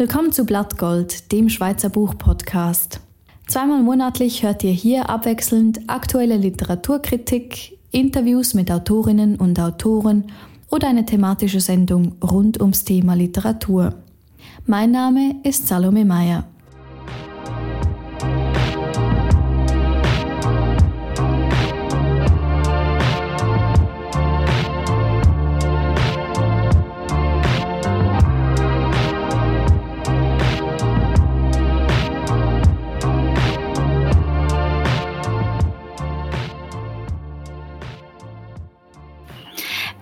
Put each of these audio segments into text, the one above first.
Willkommen zu Blattgold, dem Schweizer Buch-Podcast. Zweimal monatlich hört ihr hier abwechselnd aktuelle Literaturkritik, Interviews mit Autorinnen und Autoren oder eine thematische Sendung rund ums Thema Literatur. Mein Name ist Salome Meyer.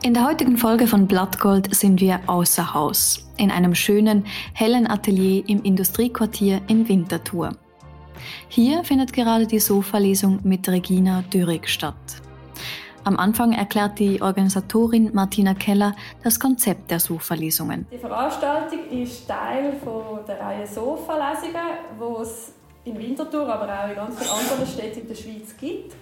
In der heutigen Folge von Blattgold sind wir außer Haus, in einem schönen, hellen Atelier im Industriequartier in Winterthur. Hier findet gerade die Sofa-Lesung mit Regina Dürrig statt. Am Anfang erklärt die Organisatorin Martina Keller das Konzept der Sofa-Lesungen. Die Veranstaltung ist Teil von der Reihe Sofa-Lesungen, die es in Winterthur, aber auch in ganz vielen anderen Städten in der Schweiz gibt.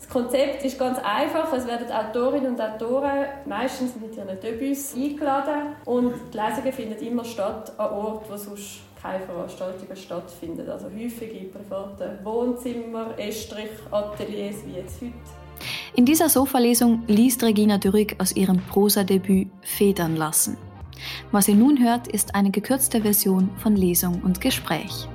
Das Konzept ist ganz einfach. Es werden Autorinnen und Autoren meistens mit ihren Debüts eingeladen und die Lesungen finden immer statt an Orten, wo sonst keine Veranstaltungen stattfinden. Also häufige private Wohnzimmer, Estrich, Ateliers wie jetzt heute. In dieser Sofa-Lesung liest Regina Dürrig aus ihrem Prosadebüt Federn lassen. Was ihr nun hört, ist eine gekürzte Version von Lesung und Gespräch.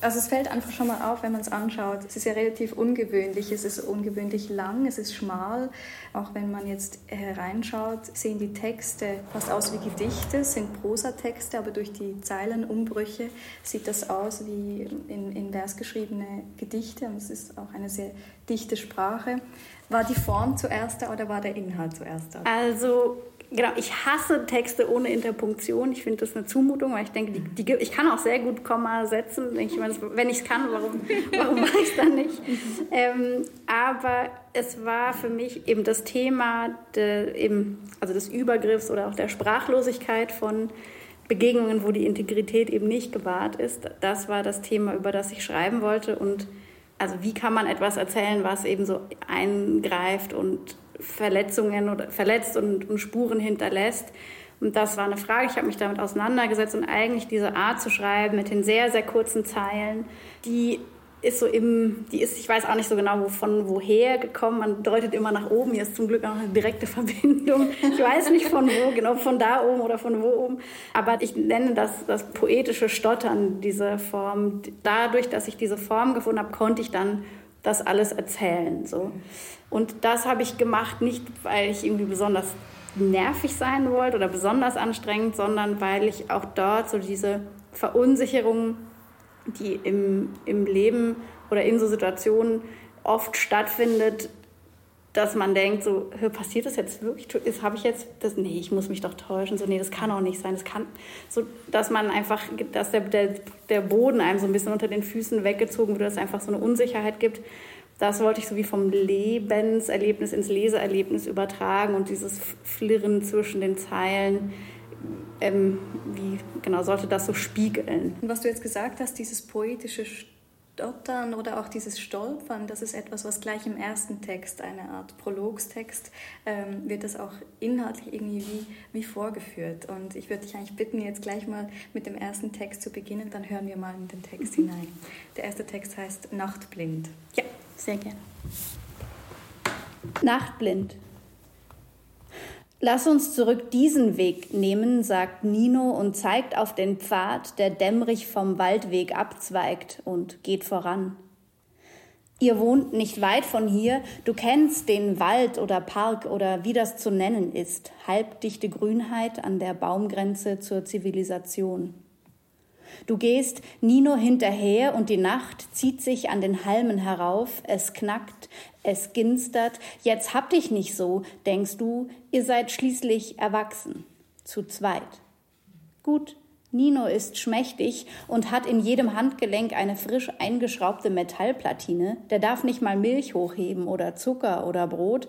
Also es fällt einfach schon mal auf, wenn man es anschaut. Es ist ja relativ ungewöhnlich. Es ist ungewöhnlich lang, es ist schmal. Auch wenn man jetzt hereinschaut, sehen die Texte fast aus wie Gedichte, sind Prosatexte, aber durch die Zeilenumbrüche sieht das aus wie in, in Vers geschriebene Gedichte. Und es ist auch eine sehr dichte Sprache. War die Form zuerst da oder war der Inhalt zuerst da? Also Genau, ich hasse Texte ohne Interpunktion. Ich finde das eine Zumutung, weil ich denke, die, die, ich kann auch sehr gut Komma setzen. Ich meine, wenn ich es kann, warum, warum mache ich es dann nicht? Ähm, aber es war für mich eben das Thema de, eben, also des Übergriffs oder auch der Sprachlosigkeit von Begegnungen, wo die Integrität eben nicht gewahrt ist. Das war das Thema, über das ich schreiben wollte. Und also wie kann man etwas erzählen, was eben so eingreift und Verletzungen oder verletzt und, und Spuren hinterlässt. Und das war eine Frage, ich habe mich damit auseinandergesetzt und eigentlich diese Art zu schreiben mit den sehr, sehr kurzen Zeilen, die ist so im, die ist, ich weiß auch nicht so genau, wovon woher gekommen. Man deutet immer nach oben. Hier ist zum Glück auch eine direkte Verbindung. Ich weiß nicht von wo, genau von da oben oder von wo oben. Aber ich nenne das das poetische Stottern, diese Form. Dadurch, dass ich diese Form gefunden habe, konnte ich dann das alles erzählen. So. Und das habe ich gemacht, nicht weil ich irgendwie besonders nervig sein wollte oder besonders anstrengend, sondern weil ich auch dort so diese Verunsicherung, die im, im Leben oder in so Situationen oft stattfindet, dass man denkt, so, passiert das jetzt wirklich? Ist, habe ich jetzt das? Nee, ich muss mich doch täuschen. So, nee, das kann auch nicht sein. Das kann, so, dass man einfach, dass der, der, der Boden einem so ein bisschen unter den Füßen weggezogen wird, dass es einfach so eine Unsicherheit gibt. Das wollte ich so wie vom Lebenserlebnis ins Leseerlebnis übertragen und dieses Flirren zwischen den Zeilen. Ähm, wie genau sollte das so spiegeln? Und was du jetzt gesagt hast, dieses poetische Stottern oder auch dieses Stolpern, das ist etwas, was gleich im ersten Text, eine Art Prologstext, ähm, wird das auch inhaltlich irgendwie wie, wie vorgeführt. Und ich würde dich eigentlich bitten, jetzt gleich mal mit dem ersten Text zu beginnen, dann hören wir mal in den Text hinein. Der erste Text heißt Nachtblind. Ja, sehr gerne. Nachtblind. Lass uns zurück diesen Weg nehmen, sagt Nino und zeigt auf den Pfad, der dämmerig vom Waldweg abzweigt und geht voran. Ihr wohnt nicht weit von hier, du kennst den Wald oder Park oder wie das zu nennen ist, halbdichte Grünheit an der Baumgrenze zur Zivilisation. Du gehst Nino hinterher und die Nacht zieht sich an den Halmen herauf, es knackt, es ginstert. Jetzt hab dich nicht so, denkst du, ihr seid schließlich erwachsen. Zu zweit. Gut, Nino ist schmächtig und hat in jedem Handgelenk eine frisch eingeschraubte Metallplatine. Der darf nicht mal Milch hochheben oder Zucker oder Brot.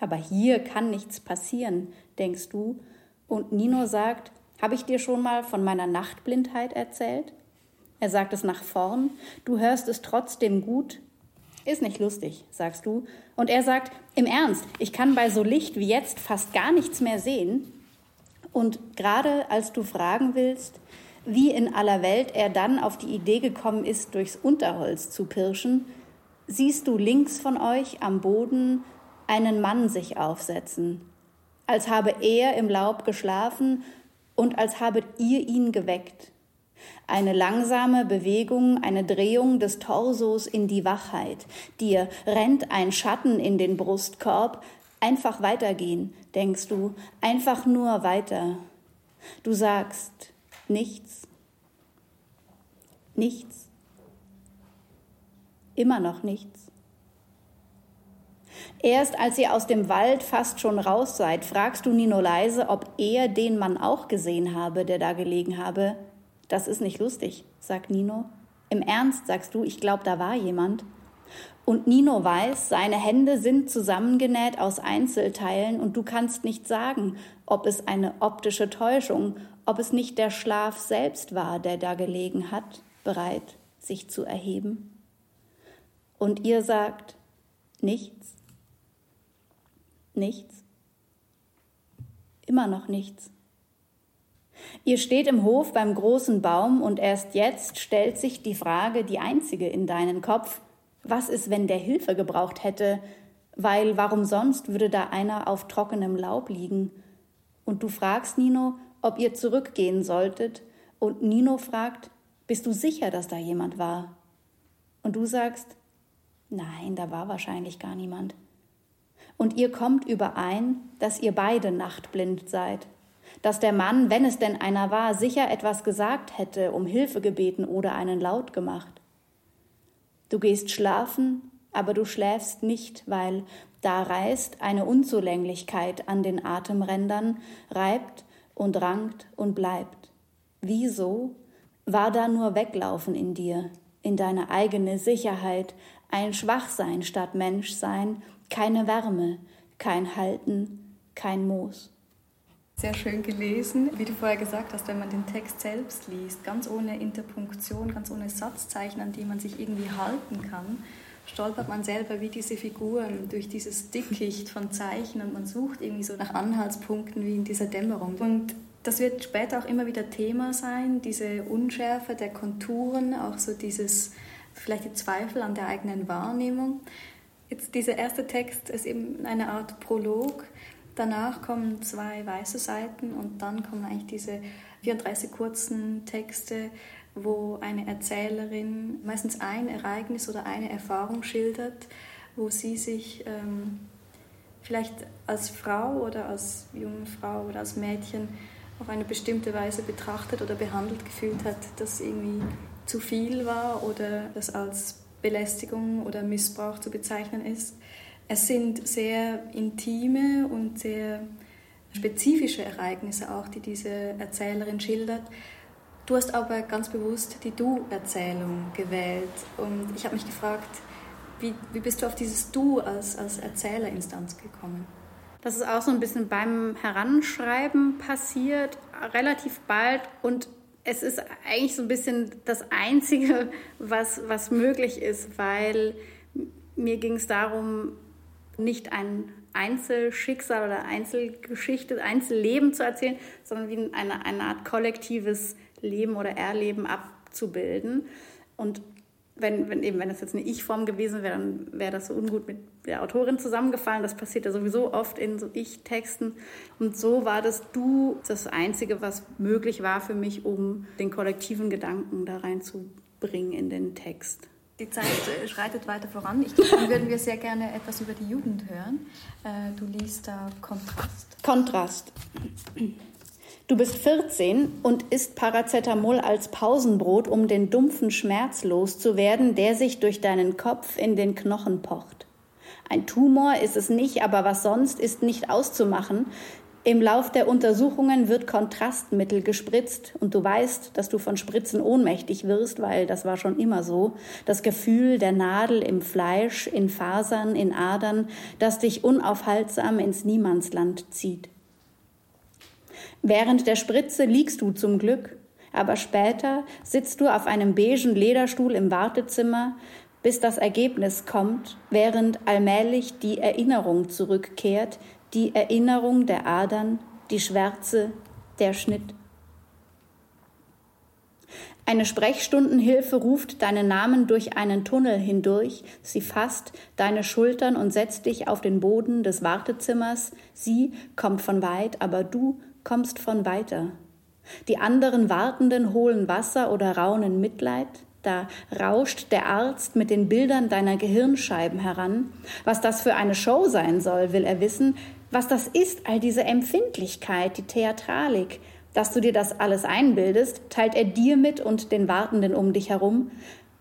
Aber hier kann nichts passieren, denkst du. Und Nino sagt, habe ich dir schon mal von meiner Nachtblindheit erzählt? Er sagt es nach vorn, du hörst es trotzdem gut. Ist nicht lustig, sagst du. Und er sagt, im Ernst, ich kann bei so Licht wie jetzt fast gar nichts mehr sehen. Und gerade als du fragen willst, wie in aller Welt er dann auf die Idee gekommen ist, durchs Unterholz zu pirschen, siehst du links von euch am Boden einen Mann sich aufsetzen, als habe er im Laub geschlafen und als habet ihr ihn geweckt. Eine langsame Bewegung, eine Drehung des Torsos in die Wachheit. Dir rennt ein Schatten in den Brustkorb. Einfach weitergehen, denkst du, einfach nur weiter. Du sagst nichts, nichts, immer noch nichts. Erst als ihr aus dem Wald fast schon raus seid, fragst du Nino leise, ob er den Mann auch gesehen habe, der da gelegen habe. Das ist nicht lustig, sagt Nino. Im Ernst, sagst du, ich glaube, da war jemand. Und Nino weiß, seine Hände sind zusammengenäht aus Einzelteilen und du kannst nicht sagen, ob es eine optische Täuschung, ob es nicht der Schlaf selbst war, der da gelegen hat, bereit, sich zu erheben. Und ihr sagt nichts, nichts, immer noch nichts. Ihr steht im Hof beim großen Baum und erst jetzt stellt sich die Frage, die einzige in deinen Kopf, was ist, wenn der Hilfe gebraucht hätte, weil warum sonst würde da einer auf trockenem Laub liegen? Und du fragst Nino, ob ihr zurückgehen solltet, und Nino fragt, bist du sicher, dass da jemand war? Und du sagst, nein, da war wahrscheinlich gar niemand. Und ihr kommt überein, dass ihr beide nachtblind seid, dass der Mann, wenn es denn einer war, sicher etwas gesagt hätte, um Hilfe gebeten oder einen Laut gemacht. Du gehst schlafen, aber du schläfst nicht, weil da reißt eine Unzulänglichkeit an den Atemrändern, reibt und rankt und bleibt. Wieso war da nur Weglaufen in dir, in deine eigene Sicherheit, ein Schwachsein statt Menschsein, keine Wärme, kein Halten, kein Moos? Sehr schön gelesen. Wie du vorher gesagt hast, wenn man den Text selbst liest, ganz ohne Interpunktion, ganz ohne Satzzeichen, an die man sich irgendwie halten kann, stolpert man selber wie diese Figuren durch dieses Dickicht von Zeichen und man sucht irgendwie so nach Anhaltspunkten wie in dieser Dämmerung. Und das wird später auch immer wieder Thema sein, diese Unschärfe der Konturen, auch so dieses vielleicht die Zweifel an der eigenen Wahrnehmung. Jetzt dieser erste Text ist eben eine Art Prolog Danach kommen zwei weiße Seiten und dann kommen eigentlich diese 34 kurzen Texte, wo eine Erzählerin meistens ein Ereignis oder eine Erfahrung schildert, wo sie sich ähm, vielleicht als Frau oder als junge Frau oder als Mädchen auf eine bestimmte Weise betrachtet oder behandelt gefühlt hat, das irgendwie zu viel war oder das als Belästigung oder Missbrauch zu bezeichnen ist. Es sind sehr intime und sehr spezifische Ereignisse auch, die diese Erzählerin schildert. Du hast aber ganz bewusst die Du-Erzählung gewählt. Und ich habe mich gefragt, wie, wie bist du auf dieses Du als, als Erzählerinstanz gekommen? Das ist auch so ein bisschen beim Heranschreiben passiert, relativ bald. Und es ist eigentlich so ein bisschen das Einzige, was, was möglich ist, weil mir ging es darum, nicht ein Einzelschicksal oder Einzelgeschichte, Einzelleben zu erzählen, sondern wie eine, eine Art kollektives Leben oder Erleben abzubilden. Und wenn, wenn, eben, wenn das jetzt eine Ich-Form gewesen wäre, dann wäre das so ungut mit der Autorin zusammengefallen. Das passiert ja sowieso oft in so Ich-Texten. Und so war das Du das Einzige, was möglich war für mich, um den kollektiven Gedanken da reinzubringen in den Text. Die Zeit äh, schreitet weiter voran. Ich glaube, würden wir sehr gerne etwas über die Jugend hören. Äh, du liest da Kontrast. Kontrast. Du bist 14 und isst Paracetamol als Pausenbrot, um den dumpfen Schmerz loszuwerden, der sich durch deinen Kopf in den Knochen pocht. Ein Tumor ist es nicht, aber was sonst ist nicht auszumachen, im Lauf der Untersuchungen wird Kontrastmittel gespritzt und du weißt, dass du von Spritzen ohnmächtig wirst, weil das war schon immer so. Das Gefühl der Nadel im Fleisch, in Fasern, in Adern, das dich unaufhaltsam ins Niemandsland zieht. Während der Spritze liegst du zum Glück, aber später sitzt du auf einem beigen Lederstuhl im Wartezimmer, bis das Ergebnis kommt, während allmählich die Erinnerung zurückkehrt, die Erinnerung der Adern, die Schwärze, der Schnitt. Eine Sprechstundenhilfe ruft deinen Namen durch einen Tunnel hindurch, sie fasst deine Schultern und setzt dich auf den Boden des Wartezimmers, sie kommt von weit, aber du kommst von weiter. Die anderen Wartenden holen Wasser oder raunen Mitleid, da rauscht der Arzt mit den Bildern deiner Gehirnscheiben heran. Was das für eine Show sein soll, will er wissen. Was das ist, all diese Empfindlichkeit, die Theatralik. Dass du dir das alles einbildest, teilt er dir mit und den Wartenden um dich herum.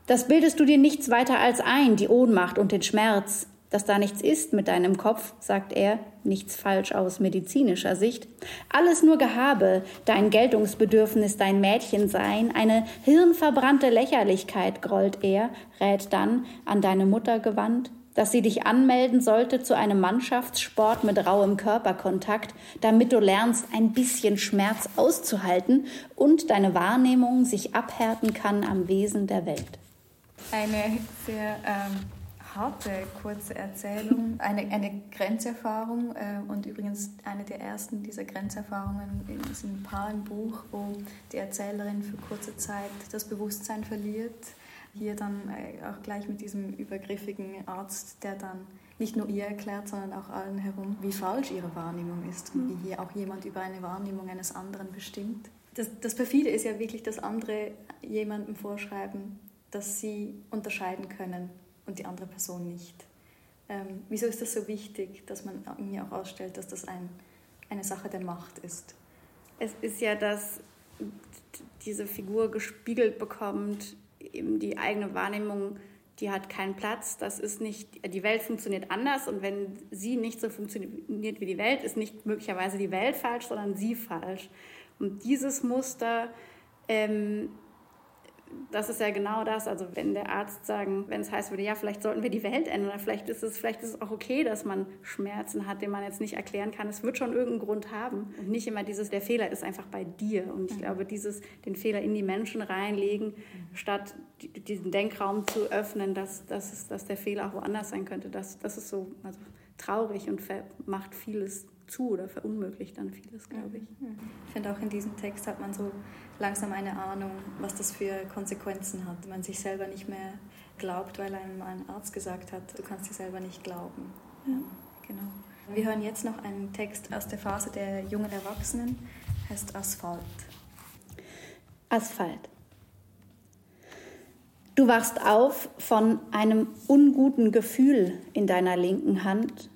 Das bildest du dir nichts weiter als ein, die Ohnmacht und den Schmerz. Dass da nichts ist mit deinem Kopf, sagt er, nichts falsch aus medizinischer Sicht. Alles nur Gehabe, dein Geltungsbedürfnis, dein Mädchensein, eine hirnverbrannte Lächerlichkeit, grollt er, rät dann, an deine Mutter gewandt, dass sie dich anmelden sollte zu einem Mannschaftssport mit rauem Körperkontakt, damit du lernst, ein bisschen Schmerz auszuhalten und deine Wahrnehmung sich abhärten kann am Wesen der Welt. Eine sehr ähm harte, kurze Erzählung, eine, eine Grenzerfahrung äh, und übrigens eine der ersten dieser Grenzerfahrungen ist ein Paar im Buch, wo die Erzählerin für kurze Zeit das Bewusstsein verliert. Hier dann äh, auch gleich mit diesem übergriffigen Arzt, der dann nicht nur ihr erklärt, sondern auch allen herum, wie falsch ihre Wahrnehmung ist und wie hier auch jemand über eine Wahrnehmung eines anderen bestimmt. Das, das perfide ist ja wirklich, dass andere jemandem vorschreiben, dass sie unterscheiden können und die andere Person nicht. Ähm, wieso ist das so wichtig, dass man mir auch ausstellt, dass das ein, eine Sache der Macht ist? Es ist ja, dass diese Figur gespiegelt bekommt, eben die eigene Wahrnehmung, die hat keinen Platz. Das ist nicht, die Welt funktioniert anders und wenn sie nicht so funktioniert wie die Welt, ist nicht möglicherweise die Welt falsch, sondern sie falsch. Und dieses Muster ähm, das ist ja genau das. Also wenn der Arzt sagen, wenn es heißt würde, ja, vielleicht sollten wir die Welt ändern, vielleicht ist es, vielleicht ist es auch okay, dass man Schmerzen hat, den man jetzt nicht erklären kann. Es wird schon irgendeinen Grund haben. Und nicht immer dieses, der Fehler ist einfach bei dir. Und ich mhm. glaube, dieses, den Fehler in die Menschen reinlegen, mhm. statt diesen Denkraum zu öffnen, dass, dass, es, dass der Fehler auch woanders sein könnte, das, das ist so also traurig und macht vieles zu oder verunmöglicht dann vieles, glaube ich. Ich finde auch in diesem Text hat man so langsam eine Ahnung, was das für Konsequenzen hat. Wenn man sich selber nicht mehr glaubt, weil einem ein Arzt gesagt hat, du kannst dir selber nicht glauben. Ja, genau. Wir hören jetzt noch einen Text aus der Phase der jungen Erwachsenen, heißt Asphalt. Asphalt. Du wachst auf von einem unguten Gefühl in deiner linken Hand.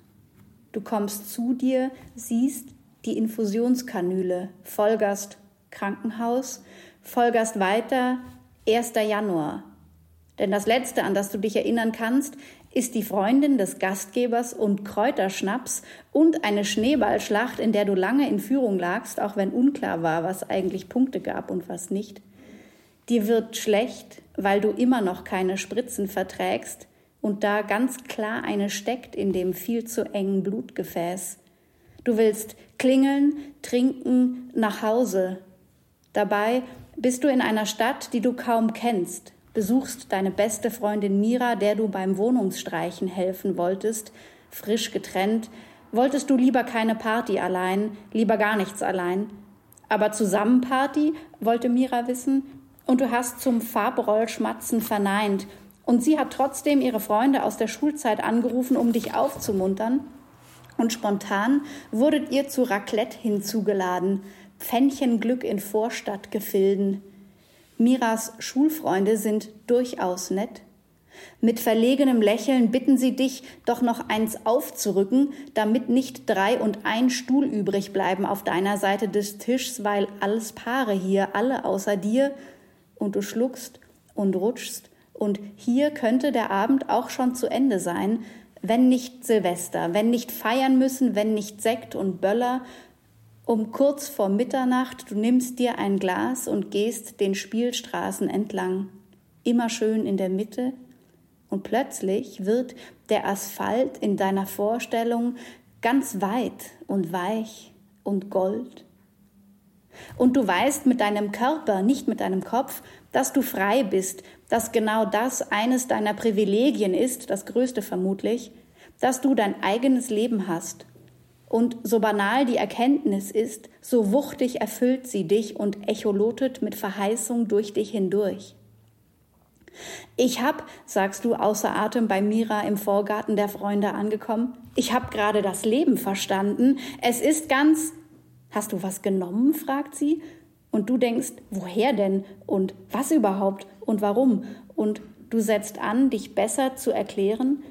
Du kommst zu dir, siehst die Infusionskanüle, Vollgast Krankenhaus, folgerst weiter 1. Januar. Denn das Letzte, an das du dich erinnern kannst, ist die Freundin des Gastgebers und Kräuterschnaps und eine Schneeballschlacht, in der du lange in Führung lagst, auch wenn unklar war, was eigentlich Punkte gab und was nicht. Dir wird schlecht, weil du immer noch keine Spritzen verträgst und da ganz klar eine steckt in dem viel zu engen Blutgefäß. Du willst klingeln, trinken, nach Hause, Dabei bist du in einer Stadt, die du kaum kennst, besuchst deine beste Freundin Mira, der du beim Wohnungsstreichen helfen wolltest, frisch getrennt, wolltest du lieber keine Party allein, lieber gar nichts allein. Aber zusammen Party, wollte Mira wissen, und du hast zum Farbrollschmatzen verneint, und sie hat trotzdem ihre Freunde aus der Schulzeit angerufen, um dich aufzumuntern, und spontan wurdet ihr zu Raclette hinzugeladen, Pfännchenglück in Vorstadtgefilden. Miras Schulfreunde sind durchaus nett. Mit verlegenem Lächeln bitten sie dich, doch noch eins aufzurücken, damit nicht drei und ein Stuhl übrig bleiben auf deiner Seite des Tischs, weil alles Paare hier, alle außer dir, und du schluckst und rutschst, und hier könnte der Abend auch schon zu Ende sein, wenn nicht Silvester, wenn nicht feiern müssen, wenn nicht Sekt und Böller, um kurz vor Mitternacht, du nimmst dir ein Glas und gehst den Spielstraßen entlang, immer schön in der Mitte, und plötzlich wird der Asphalt in deiner Vorstellung ganz weit und weich und gold. Und du weißt mit deinem Körper, nicht mit deinem Kopf, dass du frei bist, dass genau das eines deiner Privilegien ist, das größte vermutlich, dass du dein eigenes Leben hast. Und so banal die Erkenntnis ist, so wuchtig erfüllt sie dich und echolotet mit Verheißung durch dich hindurch. Ich hab, sagst du außer Atem bei Mira im Vorgarten der Freunde angekommen, ich hab gerade das Leben verstanden. Es ist ganz. Hast du was genommen? fragt sie. Und du denkst, woher denn? Und was überhaupt? Und warum? Und du setzt an, dich besser zu erklären,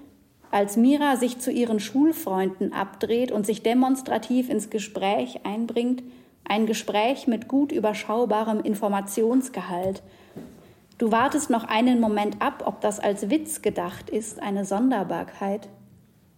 als Mira sich zu ihren Schulfreunden abdreht und sich demonstrativ ins Gespräch einbringt, ein Gespräch mit gut überschaubarem Informationsgehalt, Du wartest noch einen Moment ab, ob das als Witz gedacht ist, eine Sonderbarkeit.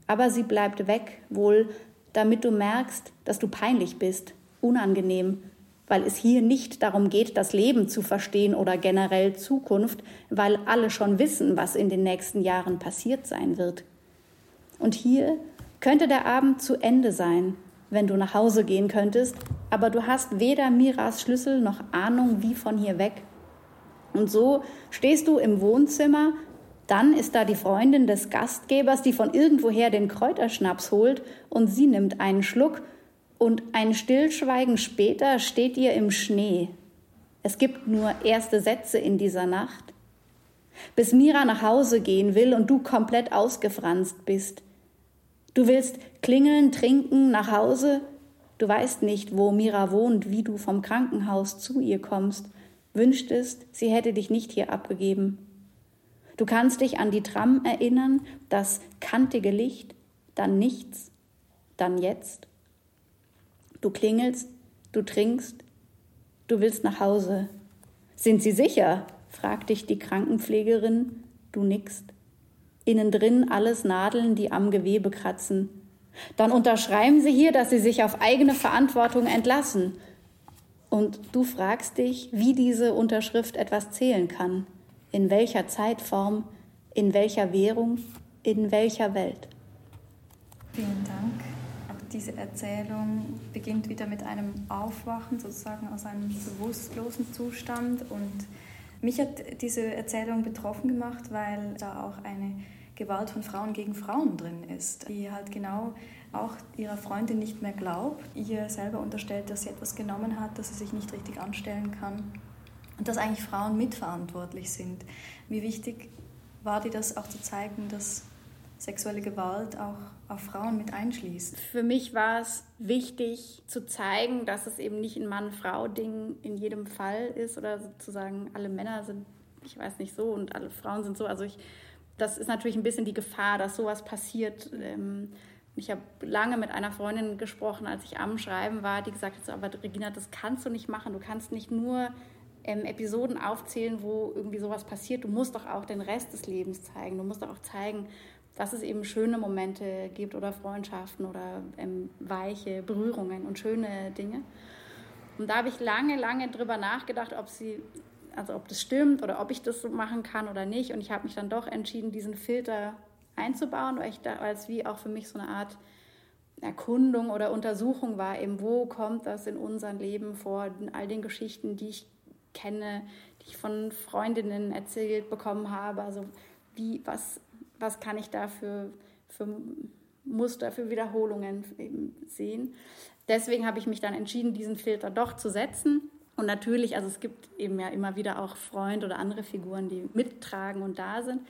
Aber sie bleibt weg, wohl damit du merkst, dass du peinlich bist, unangenehm, weil es hier nicht darum geht, das Leben zu verstehen oder generell Zukunft, weil alle schon wissen, was in den nächsten Jahren passiert sein wird. Und hier könnte der Abend zu Ende sein, wenn du nach Hause gehen könntest, aber du hast weder Miras Schlüssel noch Ahnung, wie von hier weg. Und so stehst du im Wohnzimmer, dann ist da die Freundin des Gastgebers, die von irgendwoher den Kräuterschnaps holt und sie nimmt einen Schluck und ein Stillschweigen später steht ihr im Schnee. Es gibt nur erste Sätze in dieser Nacht. Bis Mira nach Hause gehen will und du komplett ausgefranst bist. Du willst klingeln, trinken, nach Hause. Du weißt nicht, wo Mira wohnt, wie du vom Krankenhaus zu ihr kommst wünschtest, sie hätte dich nicht hier abgegeben. Du kannst dich an die Tram erinnern, das kantige Licht, dann nichts, dann jetzt. Du klingelst, du trinkst, du willst nach Hause. Sind Sie sicher? fragt dich die Krankenpflegerin, du nickst. Innen drin alles Nadeln, die am Gewebe kratzen. Dann unterschreiben Sie hier, dass Sie sich auf eigene Verantwortung entlassen. Und du fragst dich, wie diese Unterschrift etwas zählen kann, in welcher Zeitform, in welcher Währung, in welcher Welt. Vielen Dank. Diese Erzählung beginnt wieder mit einem Aufwachen, sozusagen aus einem bewusstlosen Zustand. Und mich hat diese Erzählung betroffen gemacht, weil da auch eine Gewalt von Frauen gegen Frauen drin ist, die halt genau auch ihrer Freundin nicht mehr glaubt, ihr selber unterstellt, dass sie etwas genommen hat, dass sie sich nicht richtig anstellen kann und dass eigentlich Frauen mitverantwortlich sind. Wie wichtig war dir das auch zu zeigen, dass sexuelle Gewalt auch auf Frauen mit einschließt? Für mich war es wichtig zu zeigen, dass es eben nicht ein Mann-Frau-Ding in jedem Fall ist oder sozusagen alle Männer sind, ich weiß nicht so und alle Frauen sind so. Also ich das ist natürlich ein bisschen die Gefahr, dass sowas passiert. Ähm, ich habe lange mit einer Freundin gesprochen, als ich am Schreiben war, die gesagt hat, so, aber Regina, das kannst du nicht machen. Du kannst nicht nur ähm, Episoden aufzählen, wo irgendwie sowas passiert. Du musst doch auch den Rest des Lebens zeigen. Du musst doch auch zeigen, dass es eben schöne Momente gibt oder Freundschaften oder ähm, weiche Berührungen und schöne Dinge. Und da habe ich lange, lange drüber nachgedacht, ob sie also ob das stimmt oder ob ich das so machen kann oder nicht. Und ich habe mich dann doch entschieden, diesen Filter einzubauen, weil ich da als wie auch für mich so eine Art Erkundung oder Untersuchung war, eben wo kommt das in unserem Leben vor, in all den Geschichten, die ich kenne, die ich von Freundinnen erzählt bekommen habe. Also wie, was, was kann ich da für, für Muster, für Wiederholungen eben sehen. Deswegen habe ich mich dann entschieden, diesen Filter doch zu setzen und natürlich, also es gibt eben ja immer wieder auch Freund oder andere Figuren, die mittragen und da sind.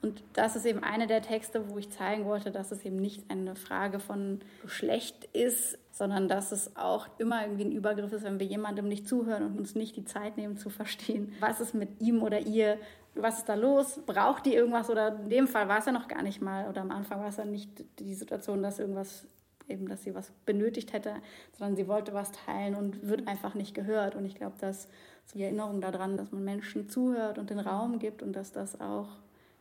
Und das ist eben eine der Texte, wo ich zeigen wollte, dass es eben nicht eine Frage von Geschlecht ist, sondern dass es auch immer irgendwie ein Übergriff ist, wenn wir jemandem nicht zuhören und uns nicht die Zeit nehmen zu verstehen, was ist mit ihm oder ihr, was ist da los, braucht die irgendwas oder in dem Fall war es ja noch gar nicht mal oder am Anfang war es ja nicht die Situation, dass irgendwas eben, dass sie was benötigt hätte, sondern sie wollte was teilen und wird einfach nicht gehört. Und ich glaube, dass die Erinnerung daran, dass man Menschen zuhört und den Raum gibt und dass das auch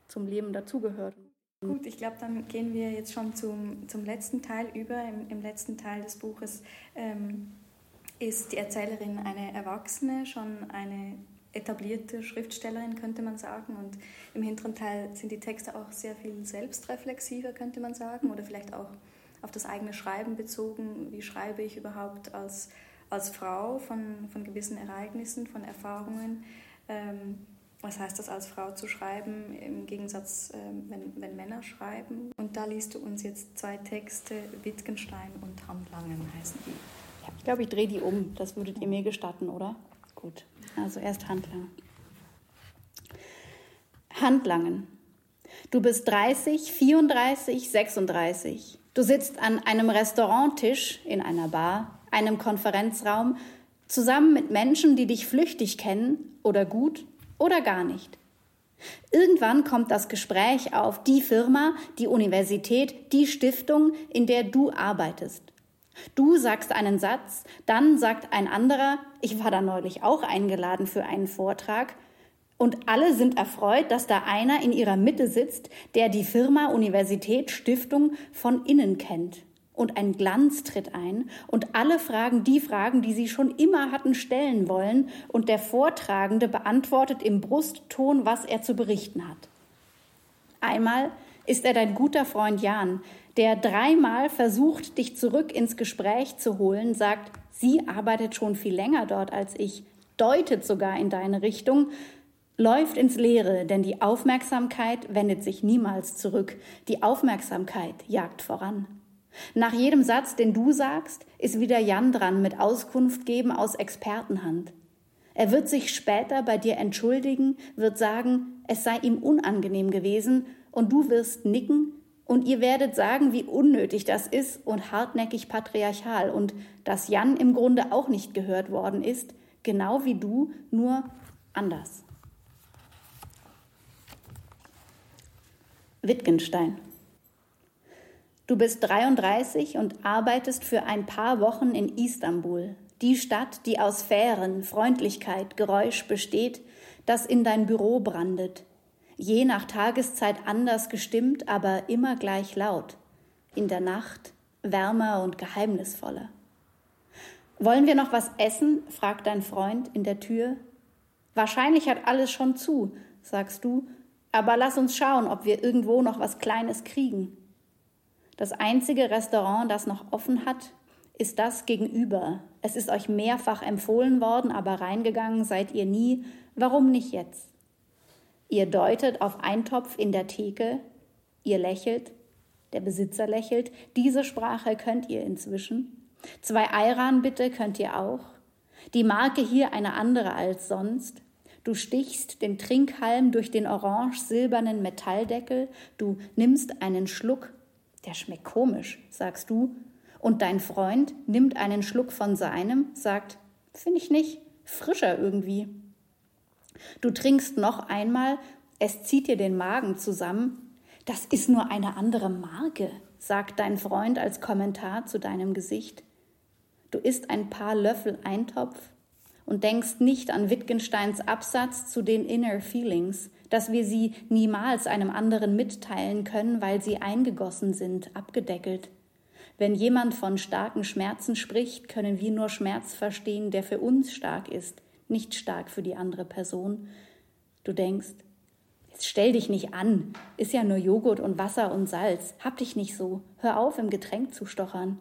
zum Leben dazugehört. Gut, ich glaube, dann gehen wir jetzt schon zum, zum letzten Teil über. Im, im letzten Teil des Buches ähm, ist die Erzählerin eine Erwachsene, schon eine etablierte Schriftstellerin, könnte man sagen. Und im hinteren Teil sind die Texte auch sehr viel selbstreflexiver, könnte man sagen, oder vielleicht auch auf das eigene Schreiben bezogen. Wie schreibe ich überhaupt als, als Frau von, von gewissen Ereignissen, von Erfahrungen? Ähm, was heißt das als Frau zu schreiben, im Gegensatz, ähm, wenn, wenn Männer schreiben. Und da liest du uns jetzt zwei Texte, Wittgenstein und Handlangen heißen die. Ich glaube, ich drehe die um. Das würdet ihr mir gestatten, oder? Gut. Also erst Handlangen. Handlangen. Du bist 30, 34, 36. Du sitzt an einem Restauranttisch in einer Bar, einem Konferenzraum, zusammen mit Menschen, die dich flüchtig kennen oder gut oder gar nicht. Irgendwann kommt das Gespräch auf die Firma, die Universität, die Stiftung, in der du arbeitest. Du sagst einen Satz, dann sagt ein anderer, ich war da neulich auch eingeladen für einen Vortrag, und alle sind erfreut, dass da einer in ihrer Mitte sitzt, der die Firma, Universität, Stiftung von innen kennt. Und ein Glanz tritt ein und alle fragen die Fragen, die sie schon immer hatten stellen wollen und der Vortragende beantwortet im Brustton, was er zu berichten hat. Einmal ist er dein guter Freund Jan, der dreimal versucht, dich zurück ins Gespräch zu holen, sagt, sie arbeitet schon viel länger dort als ich, deutet sogar in deine Richtung, läuft ins Leere, denn die Aufmerksamkeit wendet sich niemals zurück. Die Aufmerksamkeit jagt voran. Nach jedem Satz, den du sagst, ist wieder Jan dran mit Auskunft geben aus Expertenhand. Er wird sich später bei dir entschuldigen, wird sagen, es sei ihm unangenehm gewesen, und du wirst nicken, und ihr werdet sagen, wie unnötig das ist und hartnäckig patriarchal und dass Jan im Grunde auch nicht gehört worden ist, genau wie du, nur anders. Wittgenstein. Du bist 33 und arbeitest für ein paar Wochen in Istanbul, die Stadt, die aus Fähren, Freundlichkeit, Geräusch besteht, das in dein Büro brandet, je nach Tageszeit anders gestimmt, aber immer gleich laut, in der Nacht wärmer und geheimnisvoller. Wollen wir noch was essen? fragt dein Freund in der Tür. Wahrscheinlich hat alles schon zu, sagst du aber lass uns schauen, ob wir irgendwo noch was Kleines kriegen. Das einzige Restaurant, das noch offen hat, ist das gegenüber. Es ist euch mehrfach empfohlen worden, aber reingegangen seid ihr nie. Warum nicht jetzt? Ihr deutet auf Eintopf in der Theke, ihr lächelt, der Besitzer lächelt. Diese Sprache könnt ihr inzwischen. Zwei Eiran bitte könnt ihr auch. Die Marke hier eine andere als sonst. Du stichst den Trinkhalm durch den orange-silbernen Metalldeckel, du nimmst einen Schluck, der schmeckt komisch, sagst du, und dein Freund nimmt einen Schluck von seinem, sagt, finde ich nicht, frischer irgendwie. Du trinkst noch einmal, es zieht dir den Magen zusammen, das ist nur eine andere Marke, sagt dein Freund als Kommentar zu deinem Gesicht. Du isst ein paar Löffel Eintopf, und denkst nicht an Wittgensteins Absatz zu den Inner Feelings, dass wir sie niemals einem anderen mitteilen können, weil sie eingegossen sind, abgedeckelt. Wenn jemand von starken Schmerzen spricht, können wir nur Schmerz verstehen, der für uns stark ist, nicht stark für die andere Person. Du denkst, jetzt stell dich nicht an, ist ja nur Joghurt und Wasser und Salz, hab dich nicht so, hör auf, im Getränk zu stochern.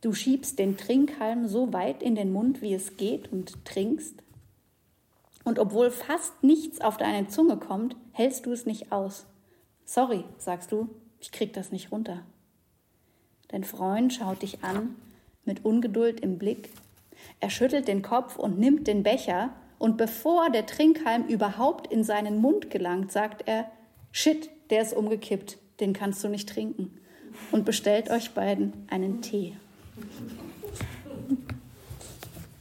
Du schiebst den Trinkhalm so weit in den Mund, wie es geht, und trinkst. Und obwohl fast nichts auf deine Zunge kommt, hältst du es nicht aus. Sorry, sagst du, ich krieg das nicht runter. Dein Freund schaut dich an, mit Ungeduld im Blick. Er schüttelt den Kopf und nimmt den Becher, und bevor der Trinkhalm überhaupt in seinen Mund gelangt, sagt er, Shit, der ist umgekippt, den kannst du nicht trinken. Und bestellt euch beiden einen Tee.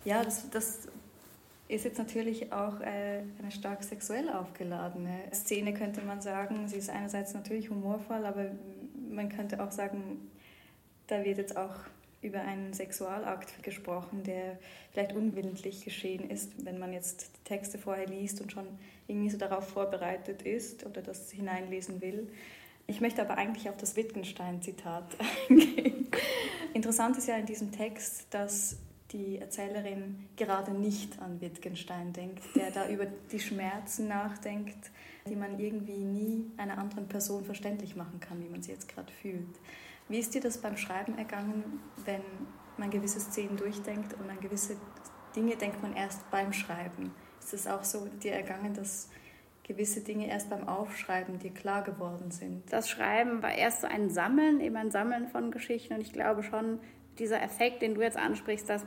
Ja, das, das ist jetzt natürlich auch äh, eine stark sexuell aufgeladene Szene, könnte man sagen. Sie ist einerseits natürlich humorvoll, aber man könnte auch sagen, da wird jetzt auch über einen Sexualakt gesprochen, der vielleicht unwillentlich geschehen ist, wenn man jetzt Texte vorher liest und schon irgendwie so darauf vorbereitet ist oder das hineinlesen will. Ich möchte aber eigentlich auf das Wittgenstein-Zitat eingehen. Interessant ist ja in diesem Text, dass die Erzählerin gerade nicht an Wittgenstein denkt, der da über die Schmerzen nachdenkt, die man irgendwie nie einer anderen Person verständlich machen kann, wie man sie jetzt gerade fühlt. Wie ist dir das beim Schreiben ergangen, wenn man gewisse Szenen durchdenkt und an gewisse Dinge denkt man erst beim Schreiben? ist es auch so dir ergangen, dass gewisse Dinge erst beim Aufschreiben dir klar geworden sind? Das Schreiben war erst so ein Sammeln, eben ein Sammeln von Geschichten. Und ich glaube schon, dieser Effekt, den du jetzt ansprichst, dass,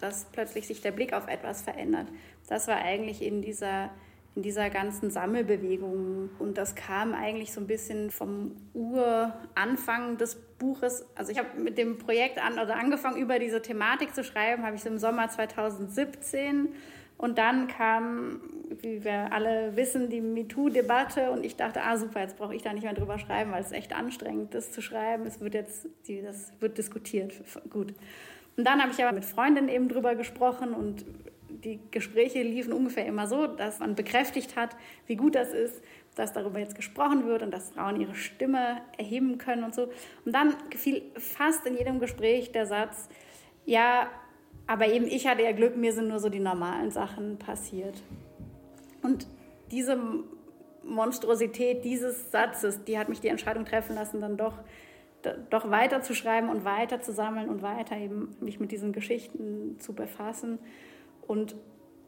dass plötzlich sich der Blick auf etwas verändert, das war eigentlich in dieser, in dieser ganzen Sammelbewegung. Und das kam eigentlich so ein bisschen vom Uranfang des Buches. Also ich habe mit dem Projekt an, oder angefangen, über diese Thematik zu schreiben, habe ich im Sommer 2017 und dann kam, wie wir alle wissen, die MeToo-Debatte und ich dachte, ah super, jetzt brauche ich da nicht mehr drüber schreiben, weil es echt anstrengend ist zu schreiben. Es wird jetzt, das wird diskutiert. Gut. Und dann habe ich aber mit Freundinnen eben drüber gesprochen und die Gespräche liefen ungefähr immer so, dass man bekräftigt hat, wie gut das ist, dass darüber jetzt gesprochen wird und dass Frauen ihre Stimme erheben können und so. Und dann fiel fast in jedem Gespräch der Satz, ja, aber eben ich hatte ja Glück, mir sind nur so die normalen Sachen passiert. Und diese Monstrosität dieses Satzes, die hat mich die Entscheidung treffen lassen, dann doch, doch weiter zu schreiben und weiter zu sammeln und weiter eben mich mit diesen Geschichten zu befassen. Und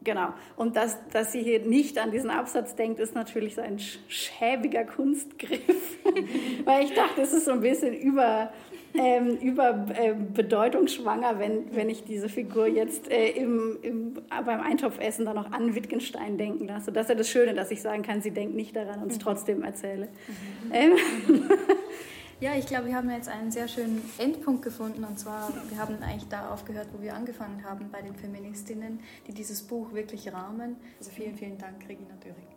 genau, und dass, dass sie hier nicht an diesen Absatz denkt, ist natürlich so ein schäbiger Kunstgriff, weil ich dachte, es ist so ein bisschen über ähm, überbedeutungsschwanger, äh, wenn, wenn ich diese Figur jetzt äh, im, im, beim Eintopfessen dann noch an Wittgenstein denken lasse. Das ist ja das Schöne, dass ich sagen kann, sie denkt nicht daran und es mhm. trotzdem erzähle. Mhm. Ähm. Ja, ich glaube, wir haben jetzt einen sehr schönen Endpunkt gefunden und zwar, wir haben eigentlich da aufgehört, wo wir angefangen haben, bei den Feministinnen, die dieses Buch wirklich rahmen. Also vielen, vielen Dank, Regina Döring.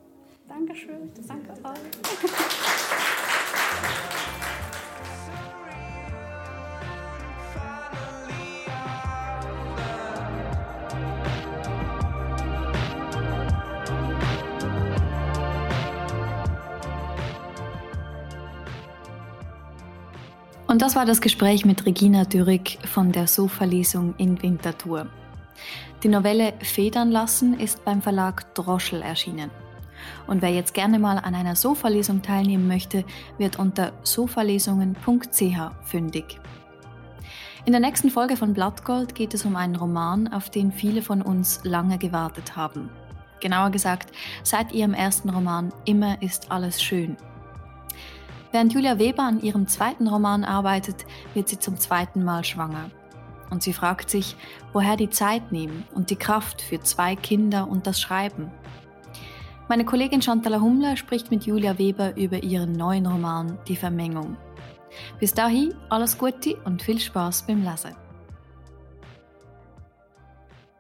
Dankeschön, danke euch. Und das war das Gespräch mit Regina Dürrig von der Sofa-Lesung in Winterthur. Die Novelle Federn lassen ist beim Verlag Droschel erschienen. Und wer jetzt gerne mal an einer Sofa-Lesung teilnehmen möchte, wird unter sofalesungen.ch fündig. In der nächsten Folge von Blattgold geht es um einen Roman, auf den viele von uns lange gewartet haben. Genauer gesagt, seit ihrem ersten Roman Immer ist alles schön Während Julia Weber an ihrem zweiten Roman arbeitet, wird sie zum zweiten Mal schwanger. Und sie fragt sich, woher die Zeit nehmen und die Kraft für zwei Kinder und das Schreiben. Meine Kollegin Chantal Hummler spricht mit Julia Weber über ihren neuen Roman Die Vermengung. Bis dahin alles Gute und viel Spaß beim Lesen.